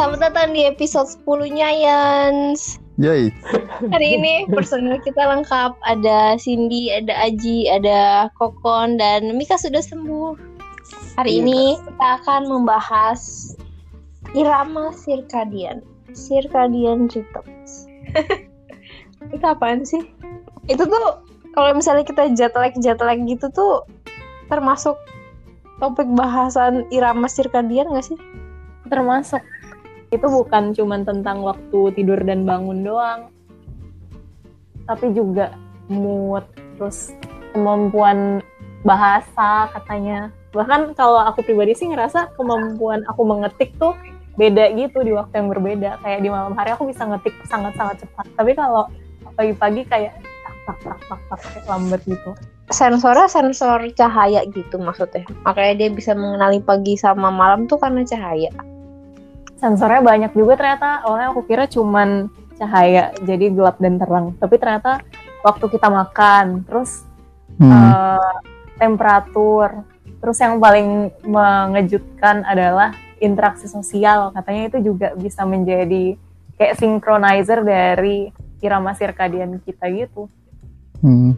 Selamat datang di episode 10-nya Yans. Yay. Hari ini personil kita lengkap. Ada Cindy, ada Aji, ada Kokon, dan Mika sudah sembuh. Hari Iya. ini kita akan membahas irama circadian. Circadian rhythms. Itu apaan sih? Itu tuh kalau misalnya kita jet lag jet lag gitu tuh termasuk topik bahasan irama circadian gak sih? termasuk itu bukan cuman tentang waktu tidur dan bangun doang. Tapi juga mood terus kemampuan bahasa katanya. Bahkan kalau aku pribadi sih ngerasa kemampuan aku mengetik tuh beda gitu di waktu yang berbeda. Kayak di malam hari aku bisa ngetik sangat-sangat cepat. Tapi kalau pagi-pagi kayak tak tak tak tak tak lambat gitu. Sensornya sensor cahaya gitu maksudnya. Makanya dia bisa mengenali pagi sama malam tuh karena cahaya sensornya banyak juga ternyata. Awalnya aku kira cuman cahaya jadi gelap dan terang. Tapi ternyata waktu kita makan terus Hmm. eh, temperatur terus yang paling mengejutkan adalah interaksi sosial. Katanya itu juga bisa menjadi kayak synchronizer dari irama sirkadian kita gitu. Hmm.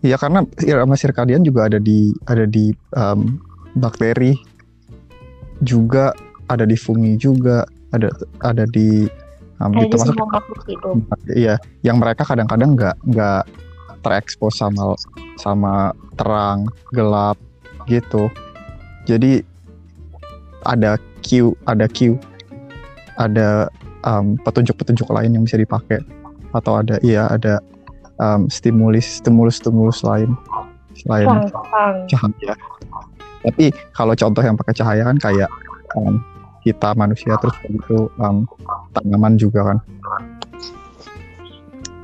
Iya karena irama sirkadian juga ada di ada di um, bakteri juga ada di fungi juga ada ada di um, ada itu di makhluk hidup. Iya yang mereka kadang-kadang nggak nggak terekspos sama sama terang gelap gitu. Jadi ada Q ada Q ada um, petunjuk-petunjuk lain yang bisa dipakai. Atau ada iya ada um, stimulus stimulus stimulus lain. Selain cahaya. Tapi kalau contoh yang pakai cahaya kan kayak um, kita manusia terus itu um, tanaman juga kan.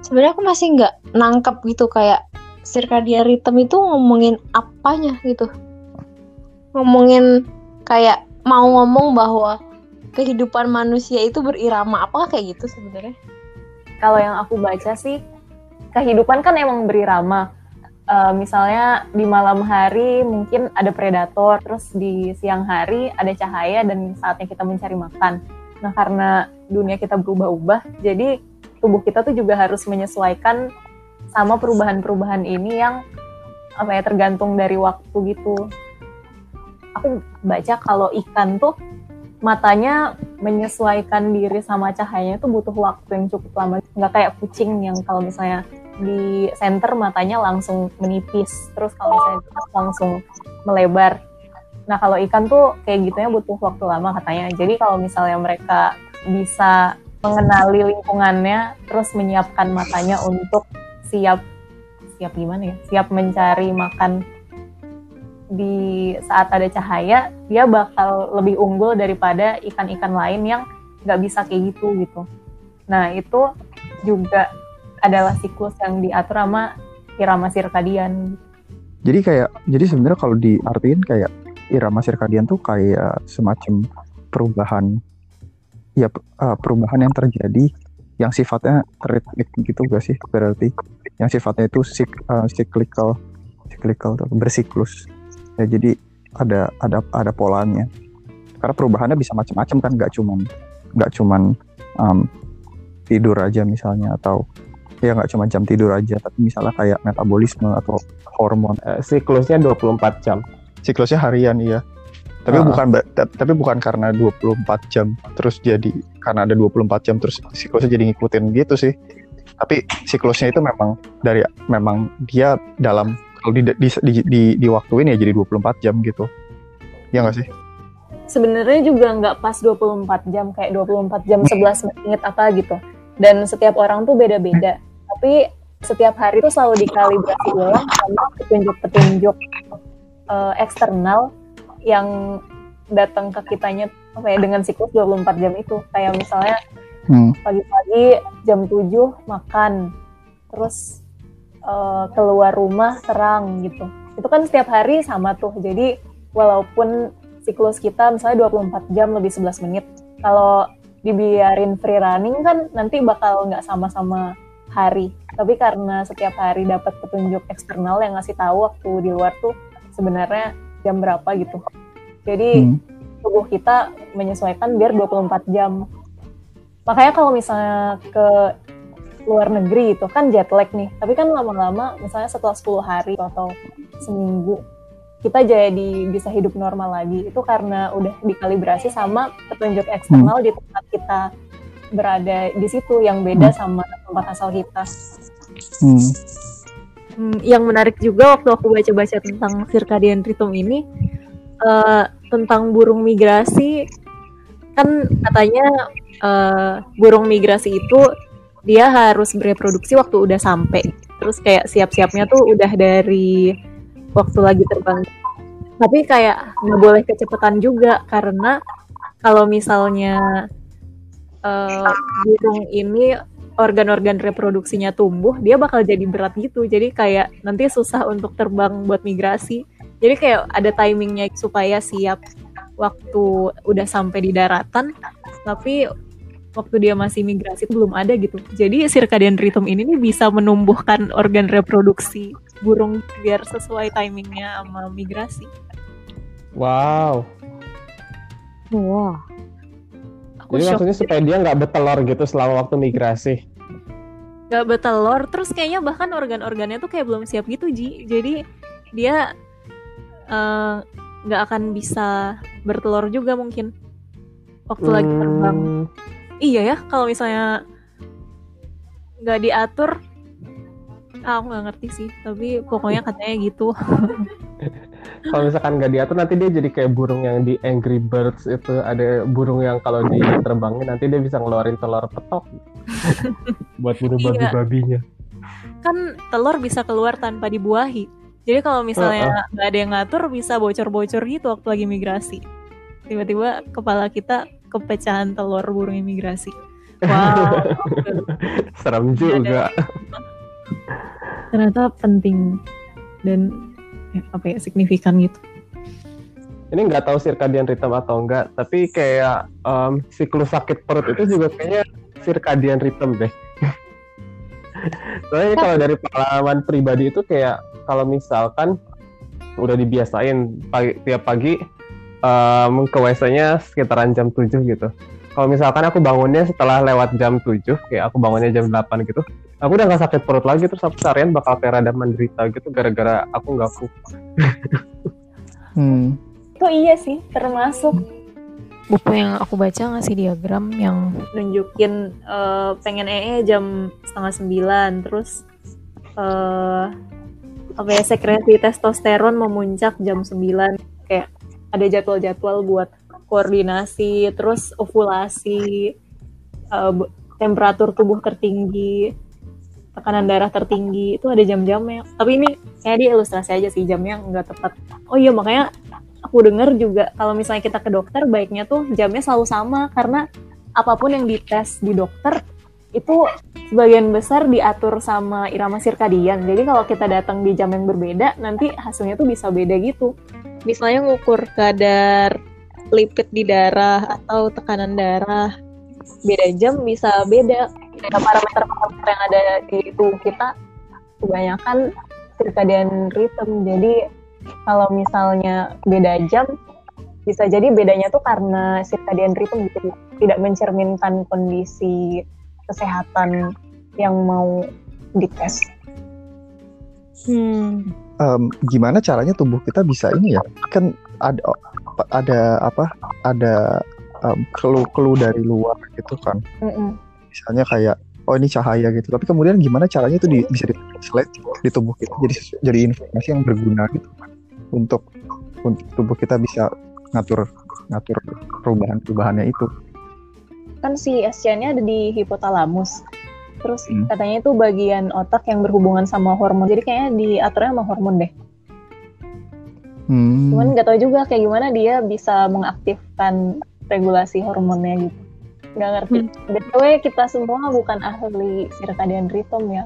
Sebenarnya aku masih nggak nangkep gitu kayak circadian rhythm itu ngomongin apanya gitu. Ngomongin kayak mau ngomong bahwa kehidupan manusia itu berirama apakah kayak gitu sebenarnya? Kalau yang aku baca sih kehidupan kan emang berirama Eh, misalnya di malam hari mungkin ada predator, terus di siang hari ada cahaya dan saatnya kita mencari makan. Nah karena dunia kita berubah-ubah, jadi tubuh kita tuh juga harus menyesuaikan sama perubahan-perubahan ini yang apa ya tergantung dari waktu gitu. Aku baca kalau ikan tuh matanya menyesuaikan diri sama cahayanya tuh butuh waktu yang cukup lama. Nggak kayak kucing yang kalau misalnya di center matanya langsung menipis. Terus kalau misalnya langsung melebar. Nah kalau ikan tuh kayak gitunya butuh waktu lama katanya. Jadi kalau misalnya mereka bisa mengenali lingkungannya terus menyiapkan matanya untuk siap siap gimana ya? Siap mencari makan. Di saat ada cahaya dia bakal lebih unggul daripada ikan-ikan lain yang nggak bisa kayak gitu gitu. Nah itu juga adalah siklus yang diatur sama irama sirkadian. Jadi kayak jadi sebenarnya kalau diartiin kayak irama sirkadian tuh kayak semacam perubahan ya uh, perubahan yang terjadi yang sifatnya ritmik gitu gak sih? Berarti yang sifatnya itu sik, uh, cyclical cyclical tuh, bersiklus. Ya jadi ada ada ada polanya. Karena perubahannya bisa macam-macam kan nggak cuman nggak cuman um, tidur aja misalnya atau ya nggak cuma jam tidur aja tapi misalnya kayak metabolisme atau hormon Eh, siklusnya 24 jam. siklusnya harian iya tapi Ah. bukan tapi bukan karena 24 jam terus jadi karena ada 24 jam terus siklusnya jadi ngikutin gitu sih tapi siklusnya itu memang dari memang dia dalam kalau di di, di, di, diwaktuin ya jadi 24 jam gitu ya nggak sih Sebenarnya juga nggak pas 24 jam kayak 24 jam 11 menit apa gitu. Dan setiap orang tuh beda-beda. Tapi setiap hari tuh selalu dikalibrasi ulang sama petunjuk-petunjuk eh, eksternal yang datang ke kitanya apa ya dengan siklus 24 jam itu. Kayak misalnya hmm. pagi-pagi jam 7 makan terus eh, keluar rumah terang gitu itu kan setiap hari sama tuh jadi walaupun siklus kita misalnya 24 jam lebih 11 menit kalau dibiarin free running kan nanti bakal nggak sama-sama hari. Tapi karena setiap hari dapat petunjuk eksternal yang ngasih tahu waktu di luar tuh sebenarnya jam berapa gitu. Jadi Hmm. tubuh kita menyesuaikan biar 24 jam. Makanya kalau misalnya ke luar negeri itu kan jet lag nih, tapi kan lama-lama misalnya setelah 10 hari atau seminggu kita jadi bisa hidup normal lagi. Itu karena udah dikalibrasi sama petunjuk eksternal di tempat kita berada di situ yang beda sama tempat asal kita. Hmm. Hmm, yang menarik juga waktu aku baca-baca tentang circadian rhythm ini eh, tentang burung migrasi kan katanya eh, burung migrasi itu dia harus bereproduksi waktu udah sampai terus kayak siap-siapnya tuh udah dari waktu lagi terbang tapi kayak nggak boleh kecepatan juga karena kalau misalnya eh, burung ini organ-organ reproduksinya tumbuh, dia bakal jadi berat gitu. Jadi kayak nanti susah untuk terbang buat migrasi. Jadi kayak ada timingnya supaya siap waktu udah sampai di daratan, tapi waktu dia masih migrasi itu belum ada gitu. Jadi circadian rhythm ini nih bisa menumbuhkan organ reproduksi burung biar sesuai timingnya sama migrasi. Wow. Wah. Aku Jadi shock maksudnya supaya dia nggak betelor gitu selama waktu migrasi. gak betelor terus kayaknya bahkan organ-organnya tuh kayak belum siap gitu Ji. Jadi dia eh, nggak akan bisa bertelur juga mungkin waktu lagi terbang. Hmm, iya ya kalau misalnya nggak diatur ah, aku nggak ngerti sih. Tapi pokoknya katanya gitu Kalau misalkan nggak diatur nanti dia jadi kayak burung yang di Angry Birds itu. Ada burung yang kalau diterbangin nanti dia bisa ngeluarin telur petok. Buat bunuh Iya. babi-babinya. kan telur bisa keluar tanpa dibuahi. Jadi kalau misalnya nggak ada yang ngatur bisa bocor-bocor gitu waktu lagi migrasi. Tiba-tiba kepala kita kepecahan telur burung imigrasi. Wow. Serem juga. ternyata penting. Dan apa ya signifikan gitu Ini nggak tahu circadian rhythm atau enggak, tapi kayak em, siklus sakit perut itu juga kayaknya circadian rhythm deh. Soalnya kalau dari pengalaman pribadi itu kayak kalau misalkan udah dibiasain pagi, tiap pagi em, ke WC-nya sekitaran jam 7 gitu. Kalau misalkan aku bangunnya setelah lewat jam 7, kayak aku bangunnya jam 8 gitu, aku udah nggak sakit perut lagi terus aku seharian bakal kayak rada menderita gitu gara-gara aku nggak pup. Hmm. Itu iya sih termasuk buku yang aku baca ngasih diagram yang nunjukin eh, pengen ee jam setengah sembilan terus eh apa ya sekresi testosteron memuncak jam 9 kayak ada jadwal-jadwal buat koordinasi terus ovulasi b- temperatur tubuh tertinggi tekanan darah tertinggi itu ada jam-jamnya tapi ini kayak di ilustrasi aja sih jamnya nggak tepat oh iya makanya aku dengar juga kalau misalnya kita ke dokter baiknya tuh jamnya selalu sama karena apa pun yang dites di dokter itu sebagian besar diatur sama irama sirkadian. Jadi kalau kita datang di jam yang berbeda nanti hasilnya tuh bisa beda gitu. Misalnya ngukur kadar lipid di darah atau tekanan darah beda jam bisa beda. Parameter-parameter yang ada di tubuh kita kebanyakan circadian rhythm. Jadi kalau misalnya beda jam bisa jadi bedanya tuh karena circadian rhythm gitu tidak mencerminkan kondisi kesehatan yang mau dites. Hmm. Em, gimana caranya tubuh kita bisa ini ya? Kan ada ada apa? Ada em, clue-clue dari luar gitu kan. Mm-mm. Misalnya kayak oh ini cahaya gitu. Tapi kemudian gimana caranya itu di, bisa di-translate di tubuh kita jadi jadi informasi yang berguna gitu. Untuk untuk tubuh kita bisa ngatur ngatur perubahan-perubahannya itu. Kan si SCN-nya ada di hipotalamus. Terus Hmm. katanya itu bagian otak yang berhubungan sama hormon. Jadi kayaknya diaturnya sama hormon deh. Hmm. Cuman nggak tahu juga kayak gimana dia bisa mengaktifkan regulasi hormonnya gitu. Nggak ngerti. BTW kita semua bukan ahli circadian rhythm ya.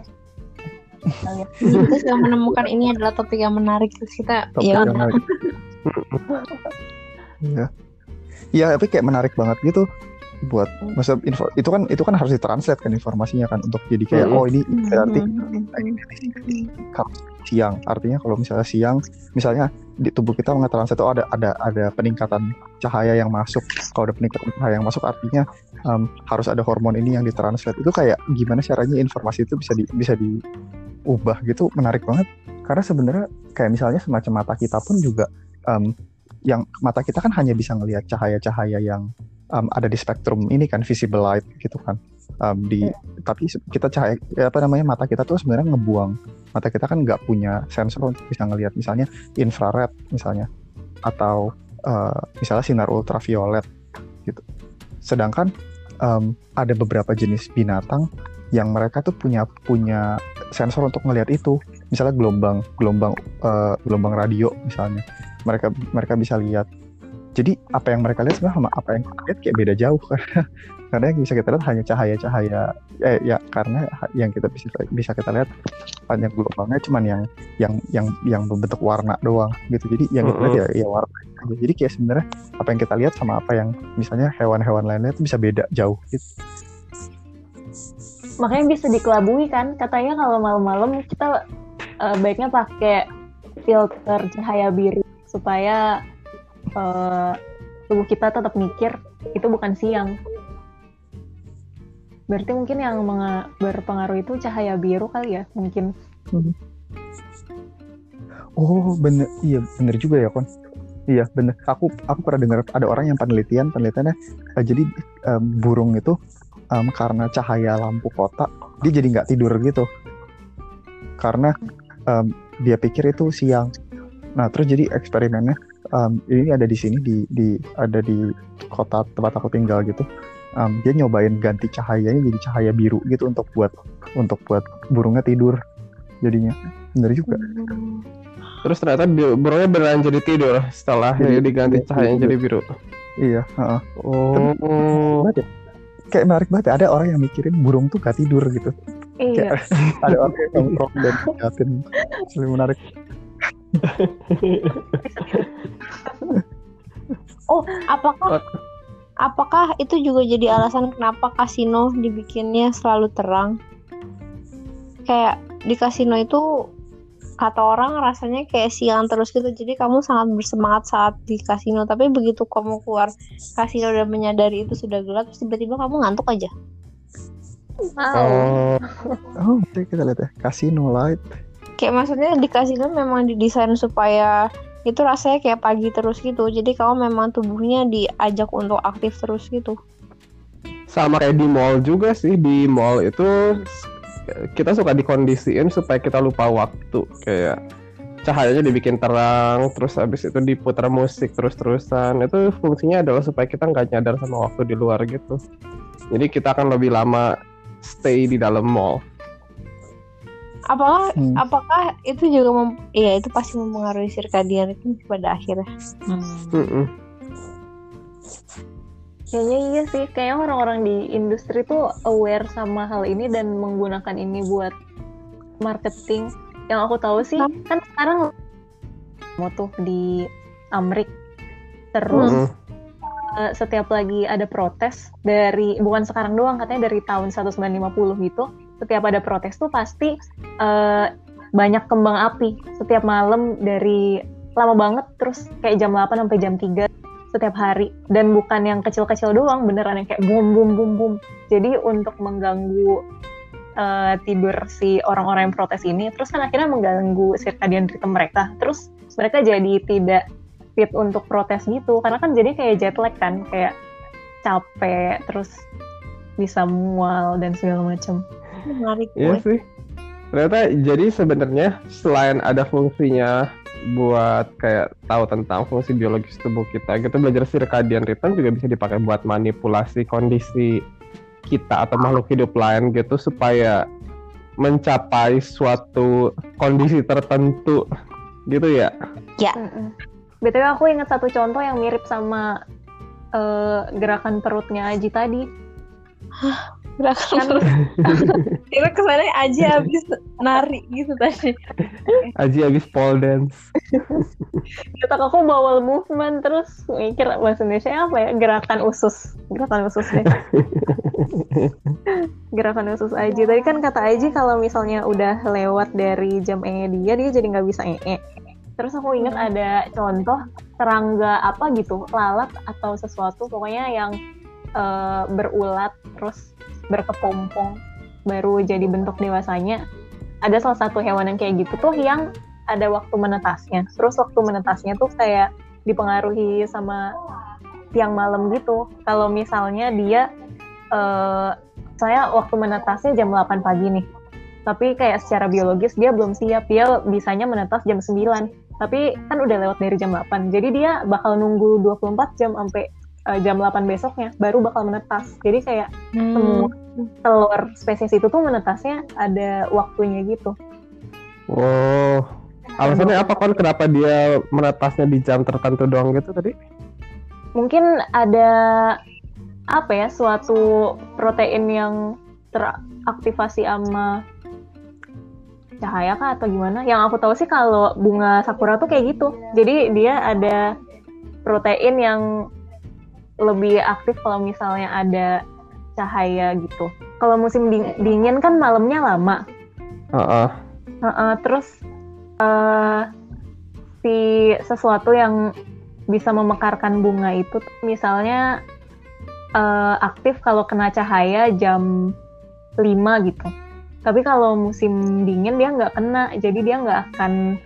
Kita sudah menemukan ini adalah topik yang menarik terus kita Topik ya yang udah. menarik. Iya. Iya, tapi kayak menarik banget gitu. buat maksud info itu kan itu kan harus ditranslate kan informasinya kan untuk jadi kayak Mm. oh ini berarti Hmm. siang artinya kalau misalnya siang misalnya di tubuh kita mengetranslate oh ada ada ada peningkatan cahaya yang masuk. Kalau ada peningkatan cahaya yang masuk artinya em, harus ada hormon ini yang ditranslate. Itu kayak gimana caranya informasi itu bisa di bisa diubah gitu? Menarik banget. Karena sebenarnya kayak misalnya semacam mata kita pun juga em, yang mata kita kan hanya bisa ngelihat cahaya-cahaya yang em, ada di spektrum ini kan visible light gitu kan Em, di tapi se- kita cahaya ya apa namanya mata kita tuh sebenarnya ngebuang. Mata kita kan nggak punya sensor untuk bisa ngelihat misalnya infrared misalnya. Atau eh, misalnya sinar ultraviolet gitu. Sedangkan em, ada beberapa jenis binatang yang mereka tuh punya punya sensor untuk ngelihat itu. Misalnya gelombang gelombang eh, gelombang radio misalnya. Mereka mereka bisa lihat jadi apa yang mereka lihat sebenarnya sama apa yang kita lihat kayak beda jauh. Karena karena yang bisa kita lihat hanya cahaya-cahaya. Eh ya karena yang kita bisa bisa kita lihat hanya gelombangnya cuman yang yang yang yang berbentuk warna doang gitu. Jadi yang kita lihat ya, ya warna jadi kayak sebenarnya apa yang kita lihat sama apa yang misalnya hewan-hewan lainnya itu bisa beda jauh gitu. Makanya bisa dikelabui kan. Katanya kalau malam-malam kita eh, baiknya pakai filter cahaya biru supaya eh, tubuh kita tetap mikir itu bukan siang berarti mungkin yang berpengaruh itu cahaya biru kali ya mungkin Oh bener, iya bener juga ya kon. Iya bener. Aku aku pernah dengar ada orang yang penelitian penelitiannya eh, jadi em, burung itu em, karena cahaya lampu kota dia jadi nggak tidur gitu karena em, dia pikir itu siang. Nah terus jadi eksperimennya em, ini ada di sini di di ada di kota tempat aku tinggal gitu. Em, dia nyobain ganti cahayanya jadi cahaya biru gitu untuk buat untuk buat burungnya tidur jadinya bener juga. Terus ternyata burungnya beneran jadi tidur setelah Jadi- diganti jadi cahayanya tidur. jadi biru. Iya. heeh. Oh. banget ya. Kayak menarik banget ya. Ada orang yang mikirin burung tuh gak tidur gitu. iya Ada orang yang nongkrong dan ngeliatin. Asli menarik. Oh, apakah apakah itu juga jadi alasan kenapa kasino dibikinnya selalu terang? Kayak di kasino itu kata orang rasanya kayak siang terus gitu. Jadi kamu sangat bersemangat saat di kasino, tapi begitu kamu keluar kasino dan menyadari itu sudah gelap, terus tiba-tiba kamu ngantuk aja. wow Oh. Oh, oke kita lihat ya. Casino Light. Kayak maksudnya di kasino memang didesain supaya itu rasanya kayak pagi terus gitu. Jadi kamu memang tubuhnya diajak untuk aktif terus gitu. Sama kayak di mall juga sih. Di mall itu kita suka dikondisiin supaya kita lupa waktu. Kayak cahayanya dibikin terang terus habis itu diputar musik terus-terusan. Itu fungsinya adalah supaya kita nggak nyadar sama waktu di luar gitu. Jadi kita akan lebih lama stay di dalam mall Apakah Hmm. apakah itu juga mem iya itu pasti mempengaruhi circadian rhythm pada akhirnya. Mm-mm. Kayaknya iya sih, kayaknya orang-orang di industri tuh aware sama hal ini dan menggunakan ini buat marketing. Yang aku tahu sih, Hmm. kan sekarang mau tuh di Amrik. Terus eh, setiap lagi ada protes dari bukan sekarang doang katanya dari tahun 1950 gitu. Setiap ada protes tuh pasti eh, banyak kembang api setiap malam dari lama banget terus kayak jam 8 sampai jam 3 setiap hari. Dan bukan yang kecil-kecil doang beneran yang kayak boom boom boom boom jadi untuk mengganggu eh, tidur si orang-orang yang protes ini terus kan akhirnya mengganggu circadian rhythm mereka. Terus mereka jadi tidak fit untuk protes gitu karena kan jadi kayak jet lag kan kayak capek terus bisa mual dan segala macam Menarik Iya sih. Ternyata jadi sebenarnya selain ada fungsinya buat kayak tahu tentang fungsi biologis tubuh kita, gitu belajar circadian rhythm juga bisa dipakai buat manipulasi kondisi kita atau makhluk hidup lain gitu supaya mencapai suatu kondisi tertentu gitu ya. btw aku ingat satu contoh yang mirip sama eh, gerakan perutnya Aji tadi Gerakan kan Kira kesannya aja habis nari gitu tadi. Aji habis pole dance. Otak aku bawel movement terus mikir bahasa Indonesia apa ya? Gerakan usus. Gerakan usus deh. Gerakan usus Aji. Tadi kan kata Aji kalau misalnya udah lewat dari jam ee dia, dia jadi nggak bisa ee. Terus aku ingat ada contoh serangga apa gitu, lalat atau sesuatu pokoknya yang eh, berulat terus berkepompong baru jadi bentuk dewasanya. Ada salah satu hewan yang kayak gitu tuh yang ada waktu menetasnya. Terus waktu menetasnya tuh kayak dipengaruhi sama tiang malam gitu. Kalau misalnya dia eh saya waktu menetasnya jam 8 pagi nih. Tapi kayak secara biologis dia belum siap. Dia bisanya menetas jam 9. Tapi kan udah lewat dari jam 8. Jadi dia bakal nunggu 24 jam sampai eh, jam 8 besoknya baru bakal menetas. Jadi kayak semua telur spesies itu tuh menetasnya ada waktunya gitu. Wow. Alasannya apa kan kenapa dia menetasnya di jam tertentu doang gitu tadi? mungkin ada apa ya suatu protein yang teraktivasi sama cahaya kah atau gimana? Yang aku tahu sih kalau bunga sakura tuh kayak gitu. Jadi dia ada protein yang lebih aktif kalau misalnya ada cahaya gitu. Kalau musim ding- dingin kan malamnya lama. Heeh. Heeh, terus eh si sesuatu yang bisa memekarkan bunga itu misalnya eh, aktif kalau kena cahaya jam 5 gitu. Tapi kalau musim dingin dia nggak kena, jadi dia nggak akan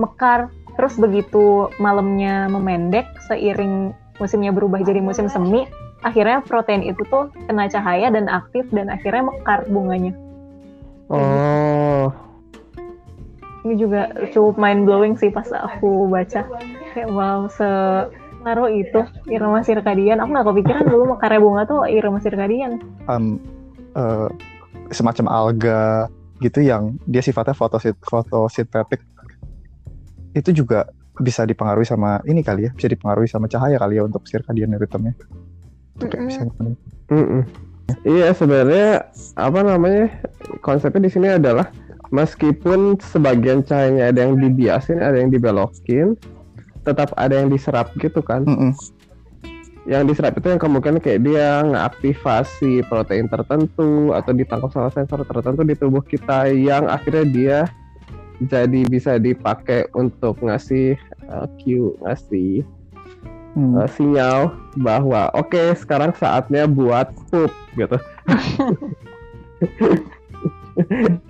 mekar. Terus begitu malamnya memendek seiring musimnya berubah jadi musim semi, akhirnya protein itu tuh kena cahaya dan aktif dan akhirnya mekar bunganya. Oh. ini juga cukup mind blowing sih pas aku baca. Kayak wow se ngaruh itu irama sirkadian. Aku nggak kepikiran dulu mau karya bunga tuh irama sirkadian. Em, eh, semacam alga gitu yang dia sifatnya fotosit fotosintetik. Itu juga bisa dipengaruhi sama ini kali ya bisa dipengaruhi sama cahaya kali ya untuk circadian rhythmnya Itu kayak bisa Mm-mm. Iya sebenarnya apa namanya konsepnya di sini adalah meskipun sebagian cahayanya ada yang dibiasin, ada yang dibelokin, tetap ada yang diserap gitu kan. Mm-mm. Yang diserap itu yang kemungkinan kayak dia ngeaktifasi protein tertentu atau ditangkap sama sensor tertentu di tubuh kita yang akhirnya dia jadi bisa dipakai untuk ngasih uh, cue, ngasih Hmm. uh, sinyal bahwa oke sekarang saatnya buat poop gitu.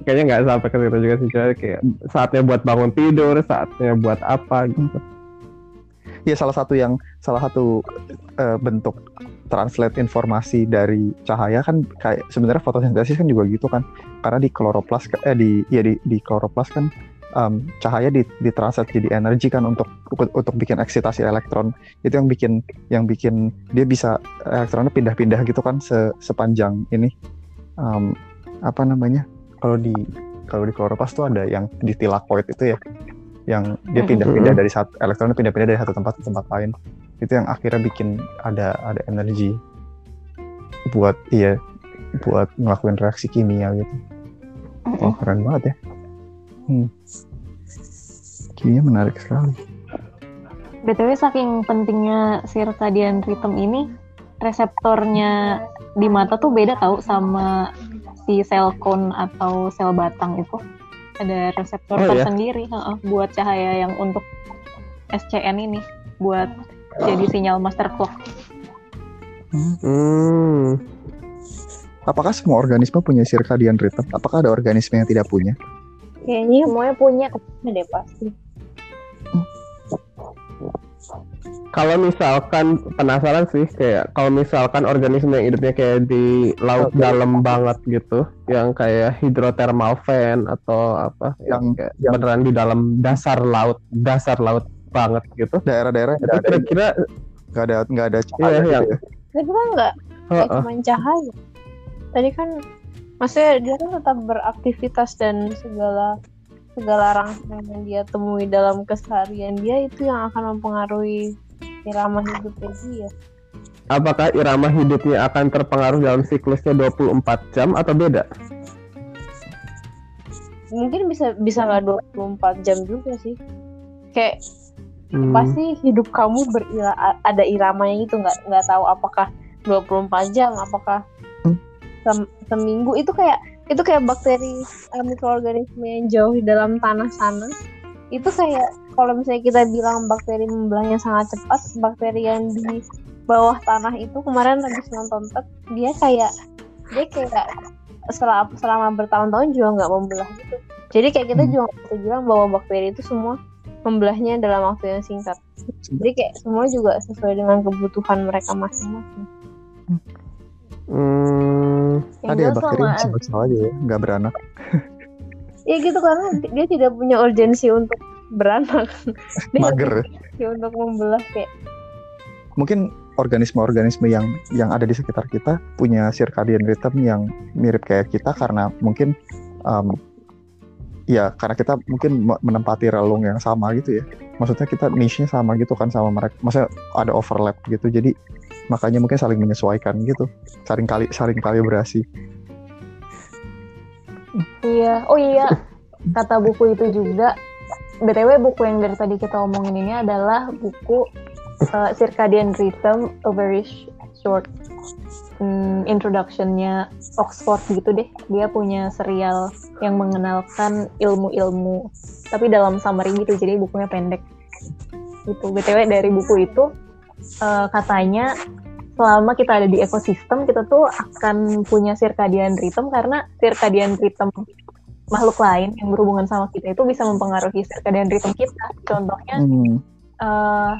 Kayaknya nggak sampai ke situ juga sih, kayak saatnya buat bangun tidur, saatnya buat apa gitu. ya salah satu yang salah satu eh, bentuk translate informasi dari cahaya kan kayak sebenarnya fotosintesis kan juga gitu kan. Karena di kloroplas eh di ya di di kloroplas kan em, cahaya di ditranslate jadi energi kan untuk untuk bikin eksitasi elektron. Itu yang bikin yang bikin dia bisa elektronnya pindah-pindah gitu kan se, sepanjang ini. Em, apa namanya kalau di kalau di kloroplas tuh ada yang di tilakoid itu ya yang dia pindah-pindah dari satu elektronnya pindah-pindah dari satu tempat ke tempat lain itu yang akhirnya bikin ada ada energi buat iya buat ngelakuin reaksi kimia gitu. Wah keren banget ya. Hmm. kimia menarik sekali. Btw saking pentingnya circadian rhythm ini reseptornya di mata tuh beda tau sama si sel cone atau sel batang itu? Ada reseptor Oh, iya? tersendiri heeh, buat cahaya yang untuk SCN ini buat jadi sinyal master clock Hmm. apakah semua organisme punya circadian rhythm apakah ada organisme yang tidak punya Kayaknya semuanya punya deh pasti. Kalau misalkan penasaran sih kayak kalau misalkan organisme yang hidupnya kayak di laut Oke. dalam banget gitu, yang kayak hidrothermal vent atau apa, yang, Yang- kayak yang- beneran di dalam dasar laut, dasar laut banget gitu. daerah-daerah yang Itu nggak ada kira-kira nggak ada nggak ada cahaya Iya, gitu yang- ya. Tapi kan nggak nggak Heeh. cuma cahaya. Tadi kan maksudnya dia kan tetap beraktivitas dan segala segala rangsangan yang dia temui dalam keseharian dia itu yang akan mempengaruhi irama hidupnya dia. apakah irama hidupnya akan terpengaruh dalam siklusnya 24 jam atau beda? mungkin bisa bisa nggak 24 jam juga sih kayak Hmm. pasti hidup kamu berira ada iramanya gitu nggak nggak tahu apakah 24 jam apakah Hmm. sem- seminggu itu kayak itu kayak bakteri eh, mikroorganisme yang jauh di dalam tanah sana itu kayak kalau misalnya kita bilang bakteri membelahnya sangat cepat bakteri yang di bawah tanah itu kemarin habis nonton TED dia kayak dia kayak selama, selama bertahun-tahun juga nggak membelah gitu jadi kayak kita Hmm. juga bisa bilang bahwa bakteri itu semua membelahnya dalam waktu yang singkat jadi kayak semua juga sesuai dengan kebutuhan mereka masing-masing Hmm, Ada ya bakteri kecil aja ya, nggak beranak. ya gitu karena dia tidak punya urgensi untuk beranak dia Mager. ya. untuk membelah kayak Mungkin organisme-organisme yang yang ada di sekitar kita punya circadian rhythm yang mirip kayak kita karena mungkin um, ya karena kita mungkin me- menempati relung yang sama gitu ya. Maksudnya kita niche-nya sama gitu kan sama mereka. Maksudnya ada overlap gitu. Jadi makanya mungkin saling menyesuaikan gitu. Saling kali saling kalibrasi. Iya, oh iya, kata buku itu juga. BTW buku yang dari tadi kita omongin ini adalah buku uh, Circadian Rhythm, a very sh- short hmm, introduction-nya Oxford gitu deh. Dia punya serial yang mengenalkan ilmu-ilmu, tapi dalam summary gitu, jadi bukunya pendek. Gitu. BTW dari buku itu uh, katanya selama kita ada di ekosistem kita tuh akan punya circadian rhythm karena circadian rhythm makhluk lain yang berhubungan sama kita itu bisa mempengaruhi circadian rhythm kita. Contohnya Hmm. eh,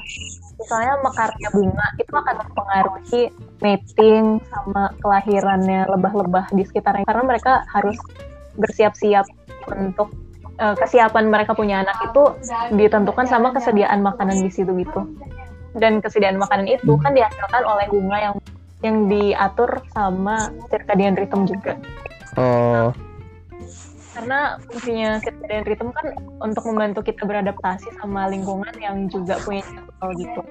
misalnya mekarnya bunga itu akan mempengaruhi mating sama kelahirannya lebah-lebah di sekitarnya. Karena mereka harus bersiap-siap untuk eh, kesiapan mereka punya anak itu ditentukan sama kesediaan makanan di situ gitu. Dan kesediaan makanan itu kan dihasilkan oleh bunga yang yang diatur sama circadian rhythm juga. Oh, karena fungsinya circadian rhythm kan untuk membantu kita beradaptasi sama lingkungan yang juga punya jadwal gitu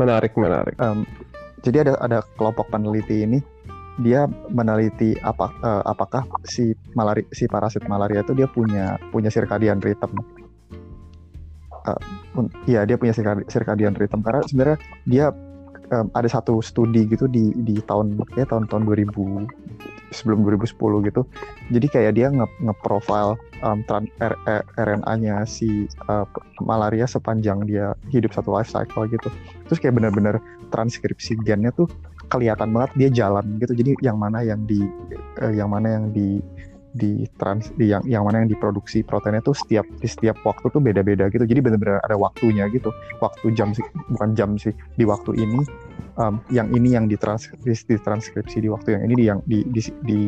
menarik, menarik. Em, jadi ada ada kelompok peneliti ini dia meneliti apa eh, apakah si malari si parasit malaria itu dia punya punya circadian rhythm. Eh, un- Iya dia punya circadian rhythm karena sebenarnya dia em, ada satu studi gitu di di tahun kayak tahun-tahun 2000 sebelum 2010 gitu. Jadi kayak dia nge nge-profile R- RNA-nya si eh, malaria sepanjang dia hidup satu life cycle gitu. Terus kayak benar-benar transkripsi gennya tuh kelihatan banget dia jalan gitu. Jadi yang mana yang di eh, yang mana yang di di trans di yang yang mana yang diproduksi proteinnya tuh setiap di setiap waktu tuh beda-beda gitu. Jadi benar-benar ada waktunya gitu. Waktu jam sih bukan jam sih di waktu ini em, yang ini yang ditrans ditranskripsi di waktu yang ini di yang di di di,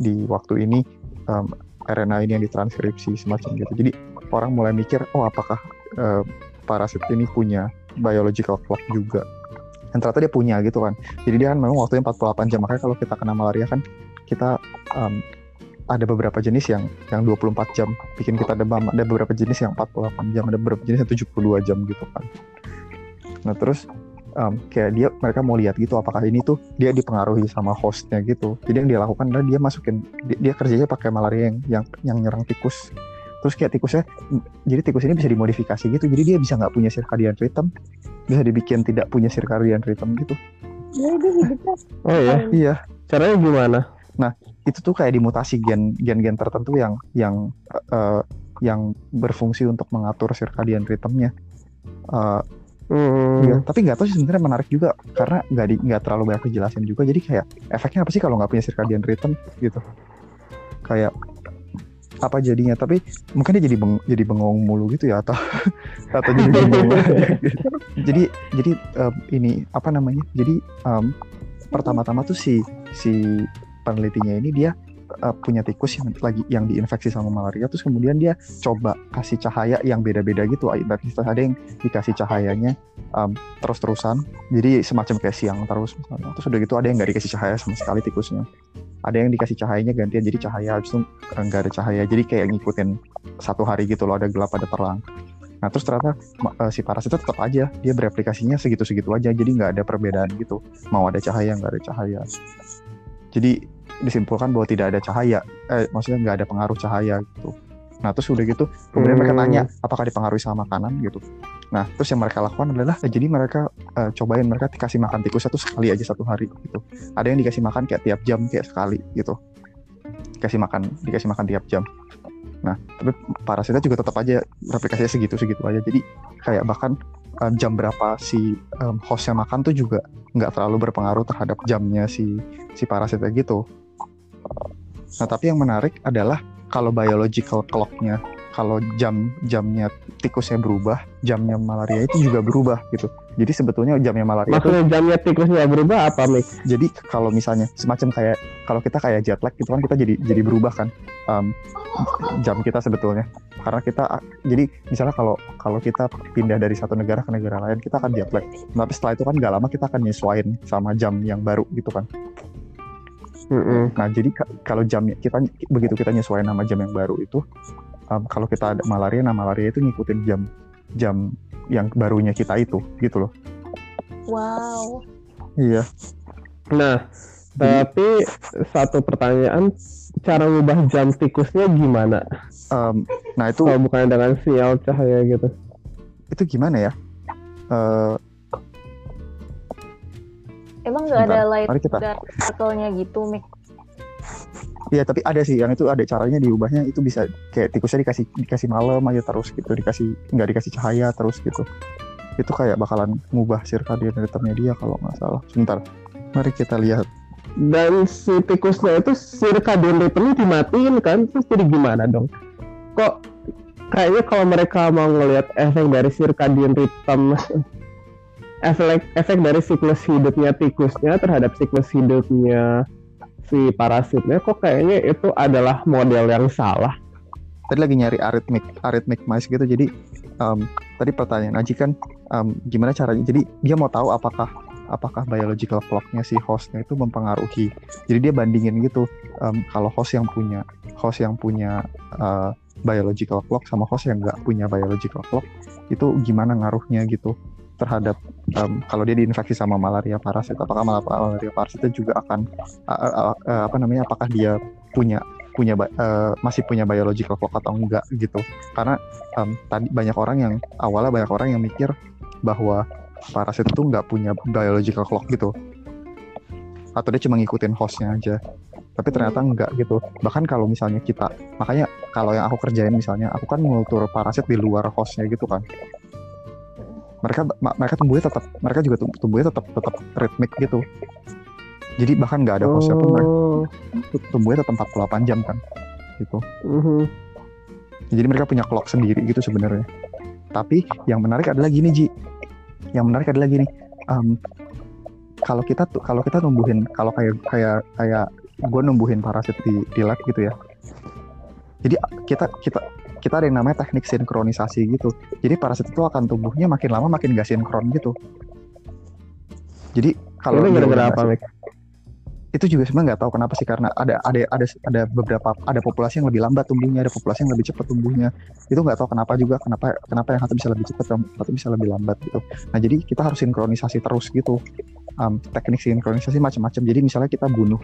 di waktu ini em, RNA ini yang ditranskripsi semacam gitu. Jadi orang mulai mikir, oh apakah eh, parasit ini punya biological clock juga? Dan ternyata dia punya gitu kan. Jadi dia kan memang waktunya 48 jam. Makanya kalau kita kena malaria kan kita em, ada beberapa jenis yang yang 24 jam bikin kita demam, ada beberapa jenis yang 48 jam, ada beberapa jenis yang 72 jam gitu kan. Nah terus em, kayak dia mereka mau lihat gitu apakah ini tuh dia dipengaruhi sama hostnya gitu. Jadi yang dia lakukan adalah dia masukin dia, dia kerjanya pakai malaria yang yang yang nyerang tikus. Terus kayak tikusnya jadi tikus ini bisa dimodifikasi gitu. Jadi dia bisa nggak punya circadian rhythm, bisa dibikin tidak punya circadian rhythm gitu. ya dia hidupnya Oh ya, Iya, caranya gimana? Itu tuh kayak dimutasi gen gen-gen tertentu yang yang eh, yang berfungsi untuk mengatur circadian rhythmnya. Eh, Hmm, Iya, tapi nggak tahu sih sebenarnya menarik juga karena nggak di nggak terlalu banyak dijelasin juga. Jadi kayak efeknya apa sih kalau nggak punya circadian rhythm gitu? Kayak apa jadinya? Tapi mungkin dia jadi beng, jadi bengong mulu gitu ya atau atau jadi bingung gitu. Jadi jadi em, ini apa namanya? Jadi em, pertama-tama tuh si si penelitinya ini dia eh, punya tikus yang lagi yang diinfeksi sama malaria terus kemudian dia coba kasih cahaya yang beda-beda gitu. Ada yang dikasih cahayanya um, terus-terusan jadi semacam kayak siang terus terus udah gitu ada yang nggak dikasih cahaya sama sekali tikusnya. Ada yang dikasih cahayanya gantian jadi cahaya habis itu eh, nggak ada cahaya jadi kayak ngikutin satu hari gitu loh ada gelap ada terang. Nah terus ternyata ma- eh, si parasit tetap aja dia bereplikasinya segitu-segitu aja jadi nggak ada perbedaan gitu. Mau ada cahaya nggak ada cahaya. Jadi disimpulkan bahwa tidak ada cahaya. Eh maksudnya nggak ada pengaruh cahaya gitu. Nah terus udah gitu kemudian mereka Hmm. nanya apakah dipengaruhi sama makanan gitu. Nah terus yang mereka lakukan adalah eh, jadi mereka eh, cobain mereka dikasih makan tikusnya tuh sekali aja satu hari gitu. Ada yang dikasih makan kayak tiap jam kayak sekali gitu. Dikasih makan dikasih makan tiap jam. Nah tapi parasitnya juga tetap aja replikasinya segitu segitu aja. Jadi kayak bahkan eh, jam berapa si em, hostnya makan tuh juga nggak terlalu berpengaruh terhadap jamnya si si parasitnya gitu nah tapi yang menarik adalah kalau biological clocknya kalau jam jamnya tikusnya berubah jamnya malaria itu juga berubah gitu. Jadi sebetulnya jamnya malaria itu Maksudnya jamnya tikusnya berubah apa, Mik? jadi kalau misalnya semacam kayak kalau kita kayak jet lag gitu kan kita jadi jadi berubah kan em, jam kita sebetulnya. Karena kita jadi misalnya kalau kalau kita pindah dari satu negara ke negara lain kita akan jet lag. Tapi setelah itu kan nggak lama kita akan nyesuaiin sama jam yang baru gitu kan Mm-mm. nah jadi ka- kalau jamnya kita begitu kita nyesuaiin sama jam yang baru itu em, kalau kita ada malaria nah malaria itu ngikutin jam jam yang barunya kita itu gitu loh Wow. iya Nah, Jadi- tapi satu pertanyaan, cara ngubah jam tikusnya gimana? em, nah itu Kalau bukan dengan sial cahaya gitu. itu gimana ya Eh, Emang nggak ada light mari kita dark circle-nya gitu, Mik? Iya tapi ada sih yang itu ada caranya diubahnya itu bisa kayak tikusnya dikasih dikasih malam aja terus gitu dikasih nggak dikasih cahaya terus gitu itu kayak bakalan ngubah circadian rhythmnya dia kalau nggak salah sebentar mari kita lihat Dan si tikusnya itu circadian rhythmnya dimatiin kan, terus jadi gimana dong? Kok kayaknya kalau mereka mau ngelihat efek dari circadian rhythm efek efek dari siklus hidupnya tikusnya terhadap siklus hidupnya si parasitnya kok kayaknya itu adalah model yang salah. tadi lagi nyari arrhythmic arrhythmic mice gitu jadi em, tadi pertanyaan Aji kan em, gimana caranya? Jadi dia mau tahu apakah apakah biological clocknya si hostnya itu mempengaruhi. Jadi dia bandingin gitu em, kalau host yang punya host yang punya eh, biological clock sama host yang nggak punya biological clock itu gimana ngaruhnya gitu terhadap em, kalau dia diinfeksi sama malaria parasit apakah mal- malaria parasitnya juga akan eh, eh, eh, apa namanya apakah dia punya punya eh, masih punya biological clock atau enggak gitu. Karena em, tadi banyak orang yang awalnya banyak orang yang mikir bahwa parasit itu nggak punya biological clock gitu. Atau dia cuma ngikutin hostnya aja. Tapi ternyata enggak gitu. Bahkan kalau misalnya kita makanya kalau yang aku kerjain misalnya aku kan ngultur parasit di luar hostnya gitu kan mereka mereka tumbuhnya tetap mereka juga tum- tumbuhnya tetap tetap ritmik gitu. Jadi bahkan nggak ada hostnya pun mereka Oh, tumbuhnya tetap 48 jam kan gitu. Mhm. jadi mereka punya clock sendiri gitu sebenarnya. Tapi yang menarik adalah gini Ji. Yang menarik adalah gini em, kalau kita tuh kalau kita numbuhin kalau kayak kayak kayak gue numbuhin parasit di di lab gitu ya. Jadi kita kita kita ada yang namanya teknik sinkronisasi gitu. Jadi parasit itu akan tumbuhnya makin lama makin gak sinkron gitu. Jadi kalau dia gara-gara apa, Mik? itu juga sebenarnya nggak tahu kenapa sih karena ada ada ada ada beberapa ada populasi yang lebih lambat tumbuhnya ada populasi yang lebih cepat tumbuhnya. Itu nggak tahu kenapa juga kenapa kenapa yang satu bisa lebih cepat yang satu bisa lebih lambat gitu. Nah jadi kita harus sinkronisasi terus gitu Am, teknik sinkronisasi macam-macam. Jadi misalnya kita bunuh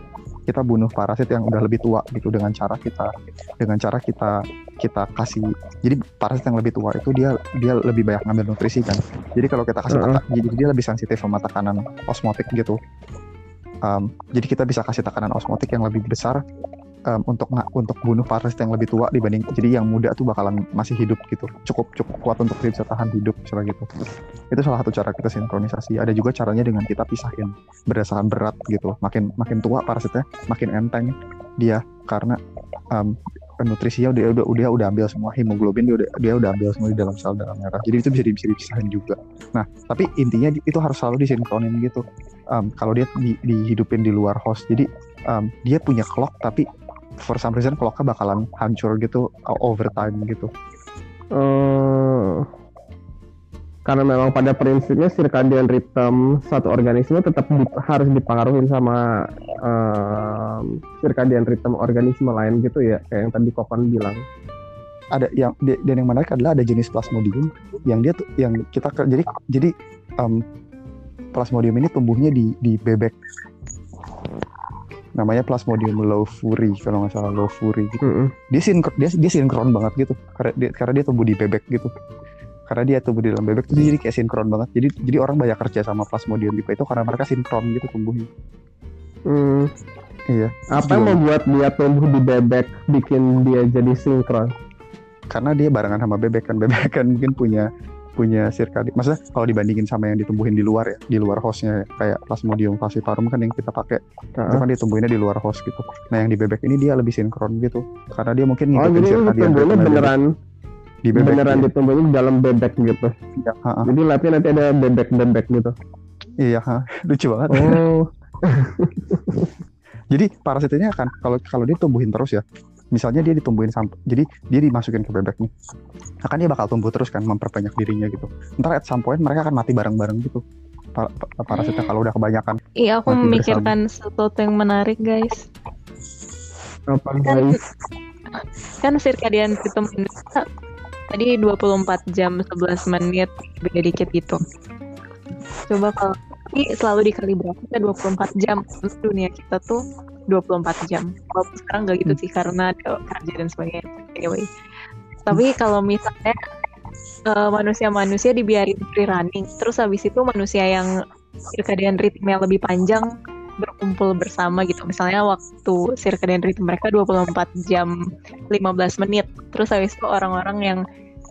kita bunuh parasit yang udah lebih tua gitu dengan cara kita dengan cara kita kita kasih. Jadi parasit yang lebih tua itu dia dia lebih banyak ngambil nutrisi kan. Jadi kalau kita kasih teka- jadi dia lebih sensitif sama tekanan osmotik gitu. Um, jadi kita bisa kasih tekanan osmotik yang lebih besar um, untuk untuk bunuh parasit yang lebih tua dibanding jadi yang muda tuh bakalan masih hidup gitu. Cukup cukup kuat untuk dia bisa tahan hidup misalnya gitu. Itu salah satu cara kita sinkronisasi. Ada juga caranya dengan kita pisahin berdasarkan berat gitu. Makin makin tua parasitnya makin enteng dia. Karena um, nutrisinya udah udah udah udah ambil semua. Hemoglobin dia udah dia udah ambil semua di dalam sel darah merah. Jadi itu bisa bisa dipisahin juga. Nah tapi intinya itu harus selalu disinkronin gitu. Um, kalau dia di- dihidupin di luar host. Jadi um, dia punya clock tapi for some reason clocknya bakalan hancur gitu uh, over time gitu Eh, karena memang pada prinsipnya circadian rhythm satu organisme tetap di- harus dipengaruhi sama em, circadian rhythm organisme lain gitu ya kayak yang tadi Kokon bilang. ada yang dan yang menarik adalah ada jenis plasmodium yang dia tuh yang kita jadi jadi um, plasmodium ini tumbuhnya di di bebek namanya Plasmodium lowfuri kalau nggak salah lowfuri gitu. Mm-mm. Dia sinkron dia, dia sinkron banget gitu karena dia, karena dia tumbuh di bebek gitu. Karena dia tumbuh di dalam bebek tuh jadi kayak sinkron banget. Jadi jadi orang banyak kerja sama Plasmodium tipe itu karena mereka sinkron gitu tumbuhnya. Hmm. Iya. Apa yang membuat dia tumbuh di bebek bikin dia jadi sinkron? Karena dia barengan sama bebek kan bebek kan mungkin punya punya sirkadi. Maksudnya kalau dibandingin sama yang ditumbuhin di luar ya, di luar hostnya ya, kayak Plasmodium falciparum kan yang kita pakai itu Heeh. kan ditumbuhinnya di luar host gitu. Nah yang di bebek ini dia lebih sinkron gitu, karena dia mungkin Oh ngikutin jadi lu circadian tumbuhnya rhythm-nya beneran di bebek. beneran iya. ditumbuhin di dalam bebek gitu. Iya, ha-ha. Jadi lapnya nanti ada bebek-bebek gitu. Iya, ha. lucu banget. Oh. Jadi parasitnya kan kalau kalau dia tumbuhin terus ya, misalnya dia ditumbuhin sampai, jadi dia dimasukin ke bebek nih, akan dia bakal tumbuh terus kan, memperbanyak dirinya gitu. Ntar at some point mereka akan mati bareng-bareng gitu. Pa- pa- parasitnya kalau udah kebanyakan. Iya, aku Mati memikirkan sesuatu yang menarik, guys. Apa Kan, guys? kan circadian rhythm Indonesia tadi 24 jam 11 menit beda dikit gitu. Coba kalau tapi selalu dikalibrasi ke 24 jam. Dunia kita tuh 24 jam. Walaupun sekarang nggak gitu sih karena ada kerja dan sebagainya. Anyway. Tapi kalau misalnya eh, manusia-manusia dibiarin free running, terus habis itu manusia yang circadian rhythm-nya lebih panjang berkumpul bersama gitu. Misalnya waktu circadian rhythm mereka 24 jam 15 menit. Terus habis itu orang-orang yang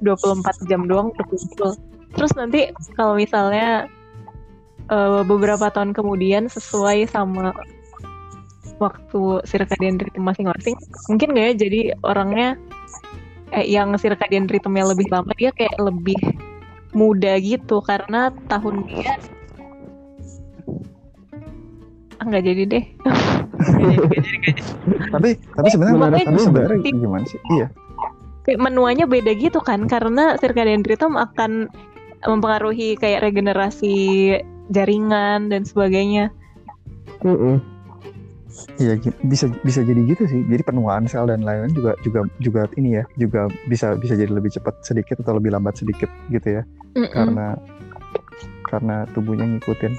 24 jam doang berkumpul. Terus nanti kalau misalnya eh, beberapa tahun kemudian sesuai sama waktu circadian rhythm masing-masing, mungkin nggak ya jadi orangnya eh, yang circadian rhythm-nya lebih lama dia kayak lebih muda gitu karena tahun dia ah nggak jadi deh. Tapi tapi sebenarnya tapi sebenarnya gimana sih? Iya. kayak menuanya beda gitu kan karena circadian rhythm akan mempengaruhi kayak regenerasi jaringan dan sebagainya. Mm-mm. Iya bisa bisa jadi gitu sih. Jadi penuaan sel dan lain-lain juga juga juga ini ya, juga bisa bisa jadi lebih cepat sedikit atau lebih lambat sedikit gitu ya. Mm-mm. Karena karena tubuhnya ngikutin.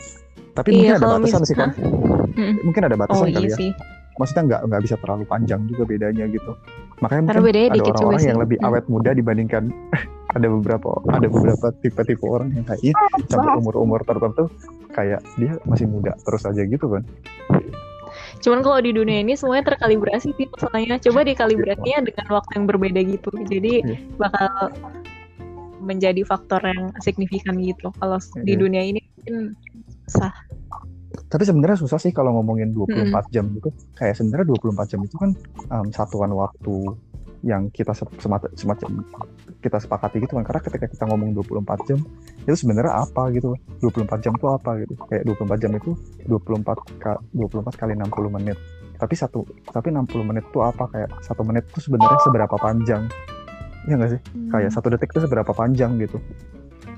Tapi Iya, mungkin ada batasan mis- sih kan. Mm-mm. Mungkin ada Oh batasan kali iya ya. sih. Maksudnya nggak nggak bisa terlalu panjang juga bedanya gitu. Makanya Karena mungkin ada orang-orang yang lebih Mm. awet muda dibandingkan ada beberapa ada beberapa tipe-tipe orang yang kayaknya sampai umur-umur tertentu kayak dia masih muda terus aja gitu kan. Cuman kalau di dunia ini semuanya terkalibrasi sih masalahnya. Coba dikalibrasinya dengan waktu yang berbeda gitu. Jadi Iya. bakal menjadi faktor yang signifikan gitu. Kalau di Iya. dunia ini mungkin sah. Tapi sebenarnya susah sih kalau ngomongin 24 jam gitu. Kayak sebenarnya 24 jam itu kan um, satuan waktu yang kita se- semata- semacam kita sepakati gitu kan. Karena ketika kita ngomong 24 jam itu sebenarnya apa gitu. 24 jam itu apa gitu. Kayak 24 jam itu 24 ka- 24 kali 60 menit. Tapi satu tapi 60 menit itu apa kayak satu menit itu sebenarnya seberapa panjang? Iya nggak sih? Kayak satu detik itu seberapa panjang gitu.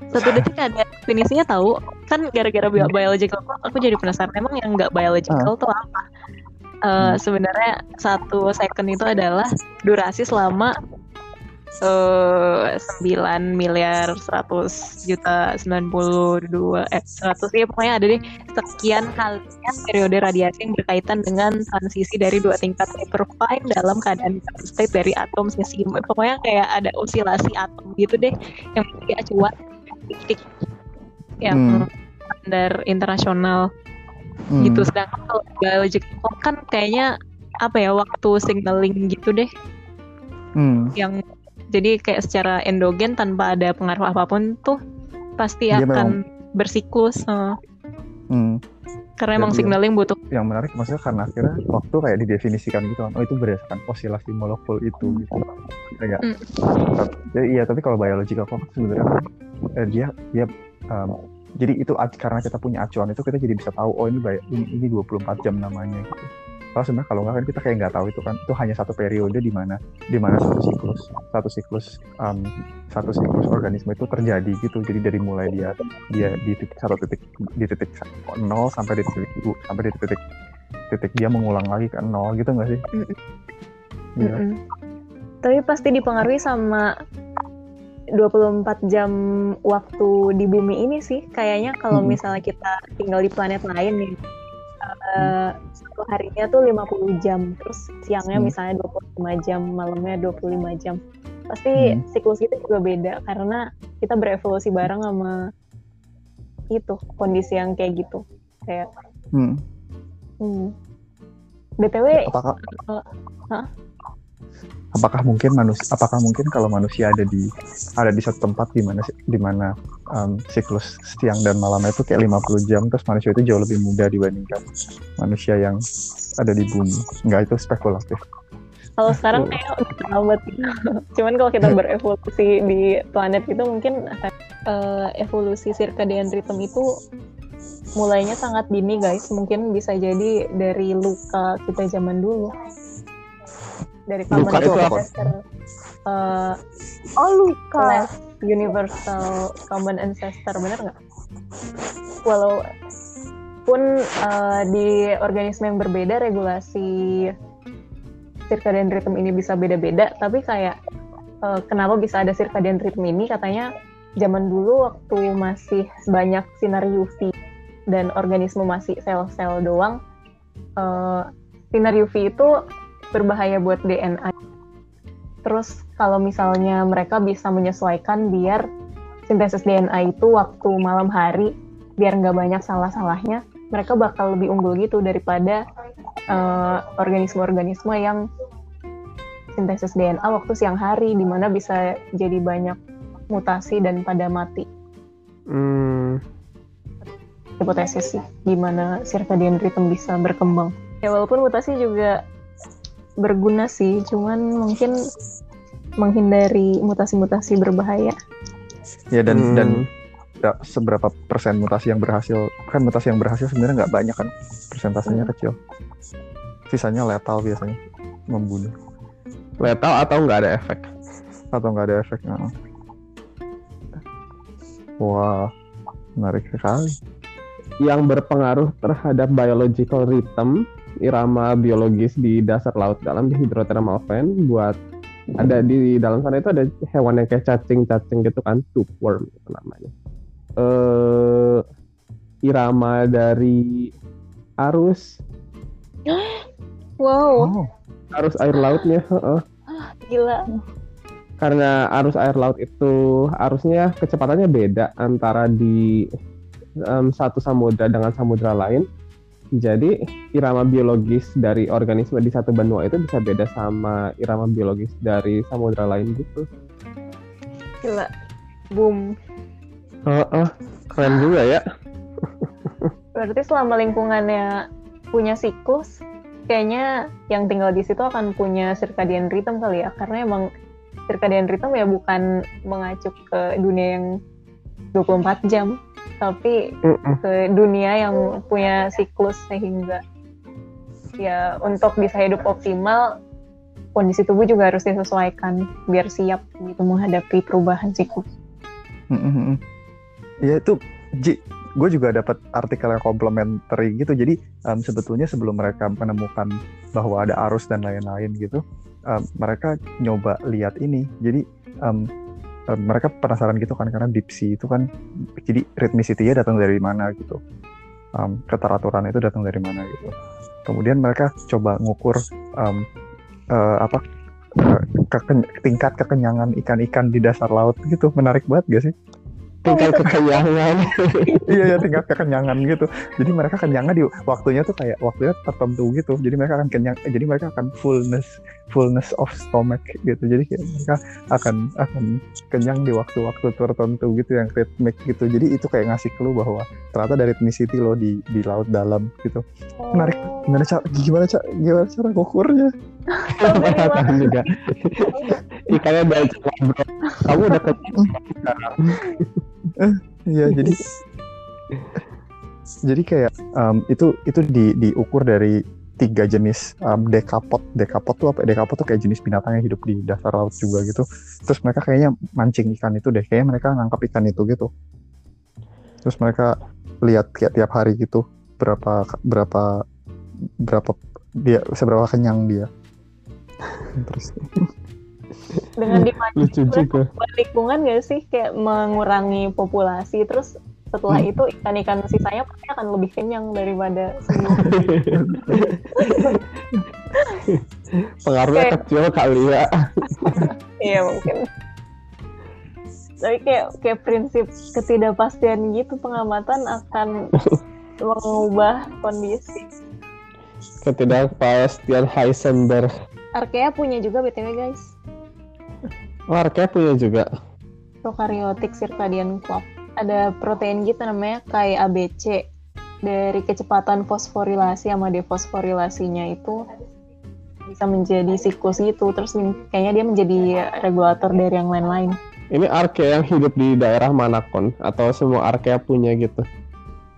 satu detik ada definisinya tahu kan gara-gara bio- biological aku jadi penasaran emang yang nggak biological tuh apa Eh, sebenarnya satu second itu adalah durasi selama eh 9 miliar 100 juta 92 eh 100 ya pokoknya ada deh sekian kalinya periode radiasi yang berkaitan dengan transisi dari dua tingkat hyperfine dalam keadaan state dari atom sesi pokoknya kayak ada osilasi atom gitu deh yang menjadi acuan titik yang Hmm. standar internasional Hmm. gitu sedangkan kalau biological clock kan kayaknya apa ya waktu signaling gitu deh Hmm. yang jadi kayak secara endogen tanpa ada pengaruh apa pun tuh pasti Dia akan bersiklus eh. Hmm. karena emang Jadi- signaling butuh yang menarik maksudnya karena akhirnya waktu kayak didefinisikan gitu kan oh itu berdasarkan osilasi molekul itu gitu kayak Hmm. tapi- ya, iya tapi kalau biological clock sebenarnya kan, eh, dia dia um, jadi itu karena kita punya acuan itu kita jadi bisa tahu oh ini bay- ini, ini 24 jam namanya gitu kalau sebenarnya kalau nggak kan kita kayak nggak tahu itu kan itu hanya satu periode di mana di mana satu siklus satu siklus um, satu siklus organisme itu terjadi gitu jadi dari mulai dia dia di titik satu titik di titik nol sampai di titik sampai di titik titik dia mengulang lagi ke nol gitu nggak sih? Mm-mm. Iya. Mm-mm. tapi pasti dipengaruhi sama 24 jam waktu di bumi ini sih kayaknya kalau Mm-mm. misalnya kita tinggal di planet lain nih eh, satu satu harinya tuh 50 jam, terus siangnya Hmm. misalnya 25 jam, malamnya 25 jam. Pasti Hmm. siklus itu juga beda karena kita berevolusi bareng sama itu kondisi yang kayak gitu. Kayak Hmm. hmm. BTW Apakah eh, hah? Apakah mungkin manusia apakah mungkin kalau manusia ada di ada di satu tempat di mana di mana um, siklus siang dan malamnya itu kayak 50 jam terus manusia itu jauh lebih muda dibandingkan manusia yang ada di bumi enggak itu spekulatif Kalau sekarang kayak udah terlambat gitu. Cuman kalau kita berevolusi di planet itu mungkin eh, evolusi circadian rhythm itu mulainya sangat dini guys. Mungkin bisa jadi dari luka kita zaman dulu. Dari Luka common itu apa? ancestor. Eh, Oh luka. universal common ancestor bener nggak? Walaupun eh, di organisme yang berbeda regulasi circadian rhythm ini bisa beda-beda, tapi kayak eh, kenapa bisa ada circadian rhythm ini? Katanya zaman dulu waktu masih banyak sinar UV dan organisme masih sel-sel doang, eh, sinar UV itu berbahaya buat DNA. Terus kalau misalnya mereka bisa menyesuaikan biar sintesis DNA itu waktu malam hari biar nggak banyak salah-salahnya, mereka bakal lebih unggul gitu daripada eh, organisme-organisme yang sintesis DNA waktu siang hari di mana bisa jadi banyak mutasi dan pada mati. Hmm, Hipotesis sih gimana circadian rhythm bisa berkembang. Ya walaupun mutasi juga berguna sih, cuman mungkin menghindari mutasi-mutasi berbahaya. ya dan hmm, dan ya, seberapa persen mutasi yang berhasil kan mutasi yang berhasil sebenarnya nggak banyak kan persentasenya Hmm. kecil sisanya letal biasanya membunuh letal atau nggak ada efek? atau nggak ada efeknya wah menarik sekali yang berpengaruh terhadap biological rhythm irama biologis di dasar laut dalam di hidrothermal vent buat ada di dalam sana itu ada hewan yang kayak cacing-cacing gitu kan toothworm itu namanya eh irama dari arus Wow, oh arus air lautnya heeh. gila. karena arus air laut itu arusnya kecepatannya beda antara di em, satu samudra dengan samudra lain. Jadi irama biologis dari organisme di satu benua itu bisa beda sama irama biologis dari samudra lain gitu. Gila. Boom. Heeh, keren juga ya. Berarti selama lingkungannya punya siklus, kayaknya yang tinggal di situ akan punya circadian rhythm kali ya. Karena emang circadian rhythm ya bukan mengacu ke dunia yang 24 jam, tapi Mm-mm. ke dunia yang punya siklus sehingga ya untuk bisa hidup optimal kondisi tubuh juga harus disesuaikan biar siap gitu menghadapi perubahan siklus. Mm-mm. Ya itu, Ji, gue juga dapat artikel yang komplementer gitu. Jadi em, sebetulnya sebelum mereka menemukan bahwa ada arus dan lain-lain gitu, em, mereka nyoba lihat ini. Jadi em, mereka penasaran gitu kan karena sea itu kan, jadi rhythmicity-nya datang dari mana gitu, Em, keteraturan itu datang dari mana gitu. Kemudian mereka coba ngukur em, eh, apa keken- tingkat kekenyangan ikan-ikan di dasar laut gitu. Menarik banget gak sih? Tingkat kekenyangan. iya ya tingkat kekenyangan gitu. Jadi mereka kenyangnya di waktunya tuh kayak waktunya tertentu gitu. Jadi mereka akan kenyang jadi mereka akan fullness fullness of stomach gitu. Jadi kayak mereka akan akan kenyang di waktu-waktu tertentu gitu yang ritmik gitu. Jadi itu kayak ngasih clue bahwa ternyata ada rhythmicity loh di di laut dalam gitu. Menarik gimana cara gimana cara gimana cara ngukurnya? Tahu juga. Ikannya banyak. Kamu udah kenyang sekarang. Iya, jadi jadi kayak um, itu itu di diukur dari tiga jenis um, dekapod. Dekapod tuh apa? Dekapod tuh kayak jenis binatang yang hidup di dasar laut juga gitu. Terus mereka kayaknya mancing ikan itu deh. Kayaknya mereka nangkap ikan itu gitu. Terus mereka lihat kayak tiap hari gitu berapa berapa berapa dia seberapa kenyang dia. Terus dengan buat lingkungan gak sih kayak mengurangi populasi terus setelah Hmm. itu ikan-ikan sisanya pasti akan lebih kenyang daripada. Pengaruhnya Oke. kecil kali ya. Iya mungkin. Tapi kayak kayak prinsip ketidakpastian gitu pengamatan akan mengubah kondisi. Ketidakpastian Heisenberg. Arkea punya juga btw guys. Warga punya juga. Prokaryotic circadian clock. Ada protein gitu namanya kayak ABC. Dari kecepatan fosforilasi sama defosforilasinya itu bisa menjadi siklus gitu. Terus kayaknya dia menjadi regulator dari yang lain-lain. Ini Arkea yang hidup di daerah mana kon? Atau semua Arkea punya gitu?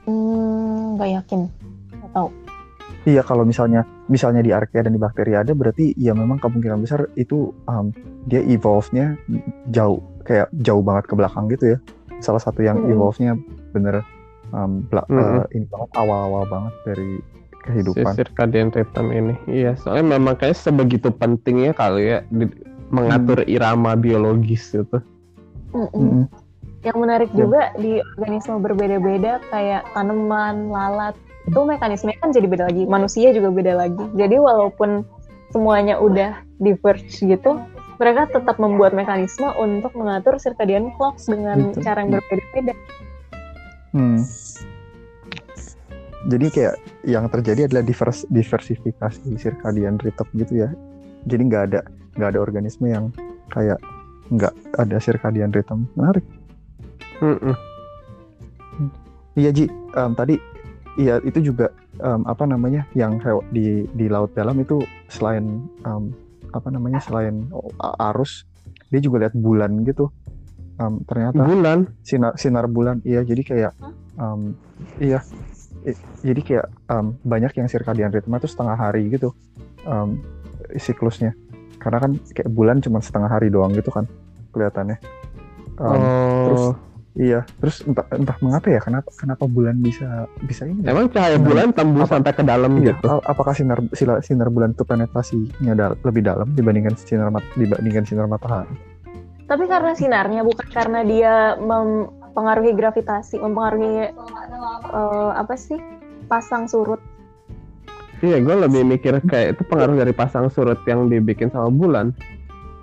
Hmm, nggak yakin. Nggak tahu. Iya kalau misalnya misalnya di archaea dan di bakteri ada berarti ya memang kemungkinan besar itu um, dia evolve-nya jauh kayak jauh banget ke belakang gitu ya. Salah satu yang Mm-mm. evolve-nya bener um, bela- Mm-mm. uh, ini banget awal-awal banget dari Si kehidupan. circadian rhythm ini. Iya, soalnya memang kayak sebegitu pentingnya kali ya di- mengatur irama biologis gitu. Mm-mm. Mm-mm. Yang menarik Ya. juga di organisme berbeda-beda kayak tanaman, lalat, itu mekanismenya kan jadi beda lagi. Manusia juga beda lagi. Jadi walaupun semuanya udah diverge gitu, mereka tetap membuat mekanisme untuk mengatur circadian clock dengan Gitu. cara yang berbeda-beda. Hmm. Jadi kayak yang terjadi adalah divers, diversifikasi circadian rhythm gitu ya. Jadi nggak ada nggak ada organisme yang kayak nggak ada circadian rhythm. Menarik. Iya Ji, Em, tadi iya itu juga em, apa namanya yang di di laut dalam itu selain em, apa namanya selain a- arus dia juga lihat bulan gitu. Em, ternyata Bulan. sinar sinar bulan iya jadi kayak em, iya I- jadi kayak em, banyak yang circadian rhythm itu setengah hari gitu em, siklusnya karena kan kayak bulan cuma setengah hari doang gitu kan kelihatannya Em, oh. terus iya terus entah entah mengapa ya kenapa kenapa bulan bisa bisa ini ya? Emang cahaya Sinar- bulan tembus apa- sampai ke dalam Iya, gitu. apakah sinar sila- sinar bulan itu penetrasinya dal- lebih dalam dibandingkan sinar mat- dibandingkan sinar matahari Tapi karena sinarnya bukan karena dia mempengaruhi gravitasi, mempengaruhi eh, apa sih pasang surut. Iya, gue lebih mikir kayak itu pengaruh dari pasang surut yang dibikin sama bulan.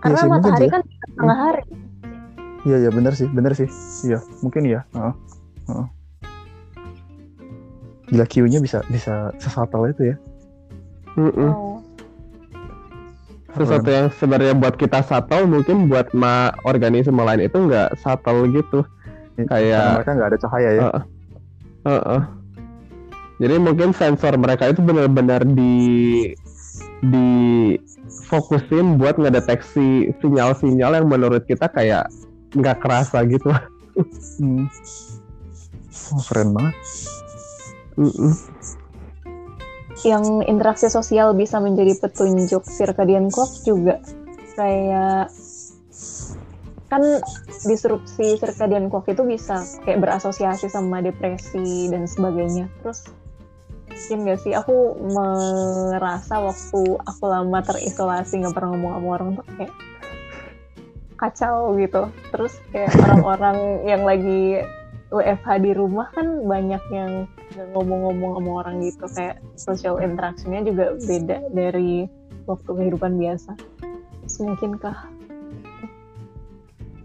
Karena mungkin matahari ya. kan setengah hari. Iya iya benar sih benar sih iya mungkin ya Heeh, heeh. gila Q-nya bisa bisa sesatel itu ya Mm-mm. Oh. Sesuatu yang sebenarnya buat kita subtle mungkin buat ma organisme lain itu nggak subtle gitu. Karena Kayak mereka nggak ada cahaya ya Heeh. Heeh. Jadi mungkin sensor mereka itu benar-benar di di fokusin buat ngedeteksi sinyal-sinyal yang menurut kita kayak nggak kerasa gitu. Hmm. Oh, keren banget Mm-mm. yang interaksi sosial bisa menjadi petunjuk circadian clock juga kayak kan disrupsi circadian clock itu bisa kayak berasosiasi sama depresi dan sebagainya terus mungkin gak sih aku merasa waktu aku lama terisolasi nggak pernah ngomong sama orang tuh kayak kacau gitu. Terus kayak orang-orang yang lagi WFH di rumah kan banyak yang ngomong-ngomong sama orang gitu. Kayak social interaction-nya juga beda dari waktu kehidupan biasa. Terus mungkinkah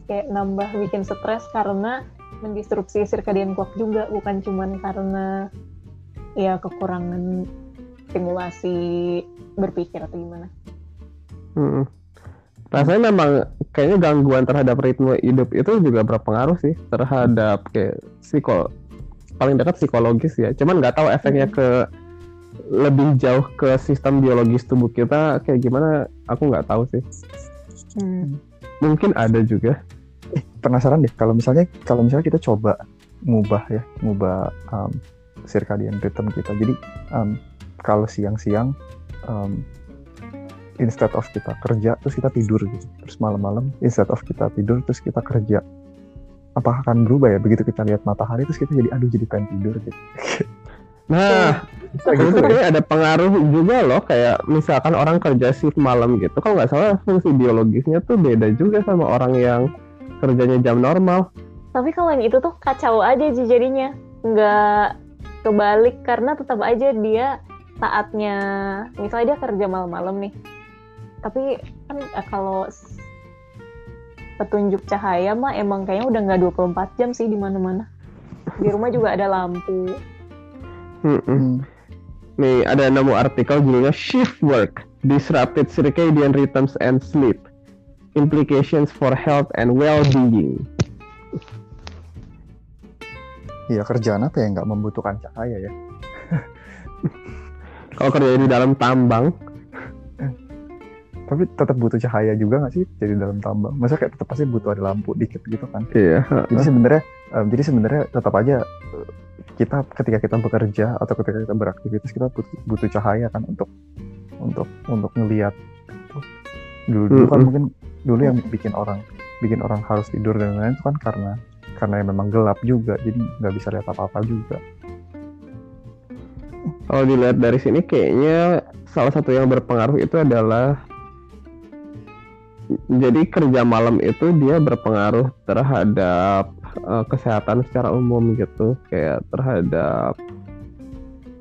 kayak nambah bikin stres karena mendisrupsi circadian clock juga bukan cuman karena ya kekurangan stimulasi berpikir atau gimana? Mm-mm. Rasanya memang kayaknya gangguan terhadap ritme hidup itu juga berpengaruh sih terhadap kayak psiko paling dekat psikologis ya. Cuman nggak tahu efeknya ke lebih jauh ke sistem biologis tubuh kita kayak gimana aku nggak tahu sih. Hmm. Mungkin ada juga. penasaran deh kalau misalnya kalau misalnya kita coba ngubah ya ngubah um, circadian rhythm kita jadi um, kalau siang-siang um, instead of kita kerja terus kita tidur gitu terus malam-malam instead of kita tidur terus kita kerja apakah akan berubah ya begitu kita lihat matahari terus kita jadi aduh jadi pengen tidur gitu Nah, Kayak itu gitu ya? ada pengaruh juga loh kayak misalkan orang kerja shift malam gitu kalau nggak salah fungsi biologisnya tuh beda juga sama orang yang kerjanya jam normal Tapi kalau yang itu tuh kacau aja sih jadinya. Nggak kebalik karena tetap aja dia saatnya misalnya dia kerja malam-malam nih. Tapi kan eh, kalau petunjuk cahaya mah emang kayaknya udah nggak 24 jam sih di mana-mana. Di rumah juga ada lampu. Mm-mm. Hmm. Nih ada nemu artikel judulnya Shift Work Disrupted Circadian Rhythms and Sleep Implications for Health and Well-being. Iya kerjaan apa yang nggak membutuhkan cahaya ya? Kalau kerja di dalam tambang, Tapi tetap butuh cahaya juga nggak sih jadi dalam tambang? Masa kayak tetap pasti butuh ada lampu dikit gitu kan? iya. Jadi sebenarnya, em, jadi sebenarnya tetap aja eh, kita ketika kita bekerja atau ketika kita beraktivitas kita butuh, butuh cahaya kan untuk untuk untuk ngelihat. Dulu dulu kan Mm-mm. mungkin dulu yang bikin orang bikin orang harus tidur dan lain-lain itu kan karena karena memang gelap juga, jadi nggak bisa lihat apa-apa juga. Kalau dilihat dari sini kayaknya salah satu yang berpengaruh itu adalah jadi kerja malam itu dia berpengaruh terhadap eh, kesehatan secara umum gitu kayak terhadap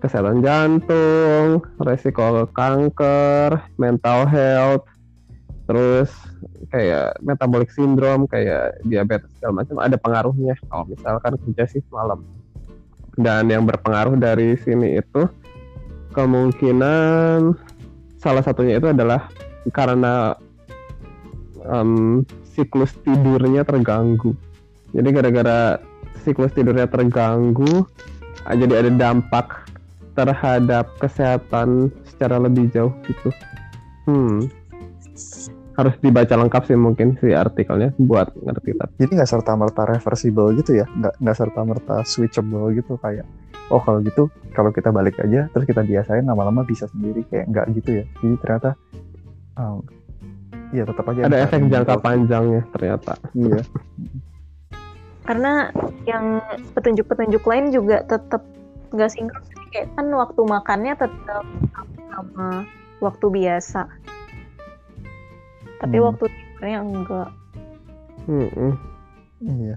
kesehatan jantung, resiko kanker, mental health, terus kayak metabolic syndrome kayak diabetes segala macam ada pengaruhnya kalau misalkan kerja shift malam. Dan yang berpengaruh dari sini itu kemungkinan salah satunya itu adalah karena em, siklus tidurnya terganggu. Jadi gara-gara siklus tidurnya terganggu, jadi ada dampak terhadap kesehatan secara lebih jauh gitu. Hmm. Harus dibaca lengkap sih mungkin si artikelnya buat ngerti tapi. Jadi nggak serta merta reversible gitu ya, nggak nggak serta merta switchable gitu kayak oh kalau gitu kalau kita balik aja terus kita biasain lama-lama bisa sendiri kayak nggak gitu ya. Jadi ternyata um, iya tetap aja Ada efek jangka panjangnya ternyata. Iya. karena yang petunjuk-petunjuk lain juga tetap nggak sinkron kayak kan waktu makannya tetap sama waktu biasa tapi Hmm. waktu tidurnya enggak Mm-mm. Iya.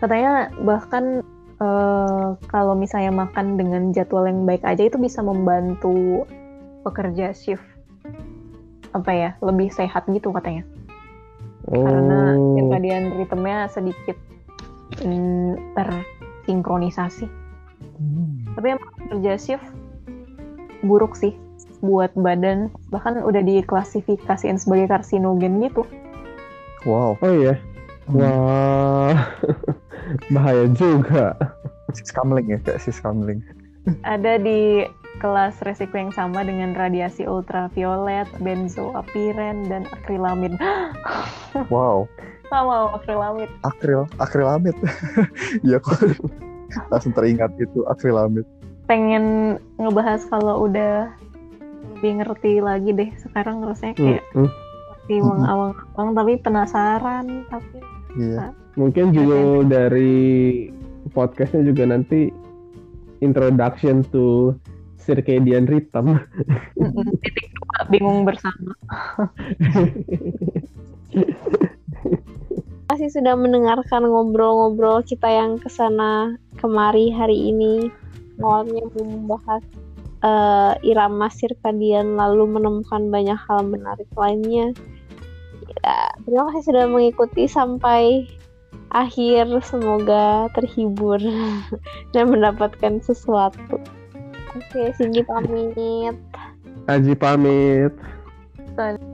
katanya bahkan eh, kalau misalnya makan dengan jadwal yang baik aja itu bisa membantu pekerja shift apa ya lebih sehat gitu katanya karena Oh. circadian rhythm-nya sedikit mm, tersinkronisasi Hmm. tapi emang kerja shift buruk sih buat badan bahkan udah diklasifikasiin sebagai karsinogen gitu Wow. Oh iya. Hmm. Wah. Bahaya juga. Siskamling ya kayak siskamling. ada di kelas resiko yang sama dengan radiasi ultraviolet, benzoapiren, dan akrilamid. Wow. Sama akrilamid. Akril, akrilamid. Iya kok. Langsung teringat itu akrilamid. Pengen ngebahas kalau udah lebih ngerti lagi deh. Sekarang rasanya kayak Mm-mm. masih mengawang-awang, tapi penasaran. Tapi Iya. Mungkin judul dari podcastnya juga nanti introduction to circadian rhythm. titik dua bingung bersama. Masih sudah mendengarkan ngobrol-ngobrol kita yang ke sana kemari hari ini. Awalnya membahas eh, irama sirkadian lalu menemukan banyak hal menarik lainnya. Ya, terima kasih sudah mengikuti sampai akhir. Semoga terhibur dan mendapatkan sesuatu. Oke, Singgi pamit. Aji pamit. Salam.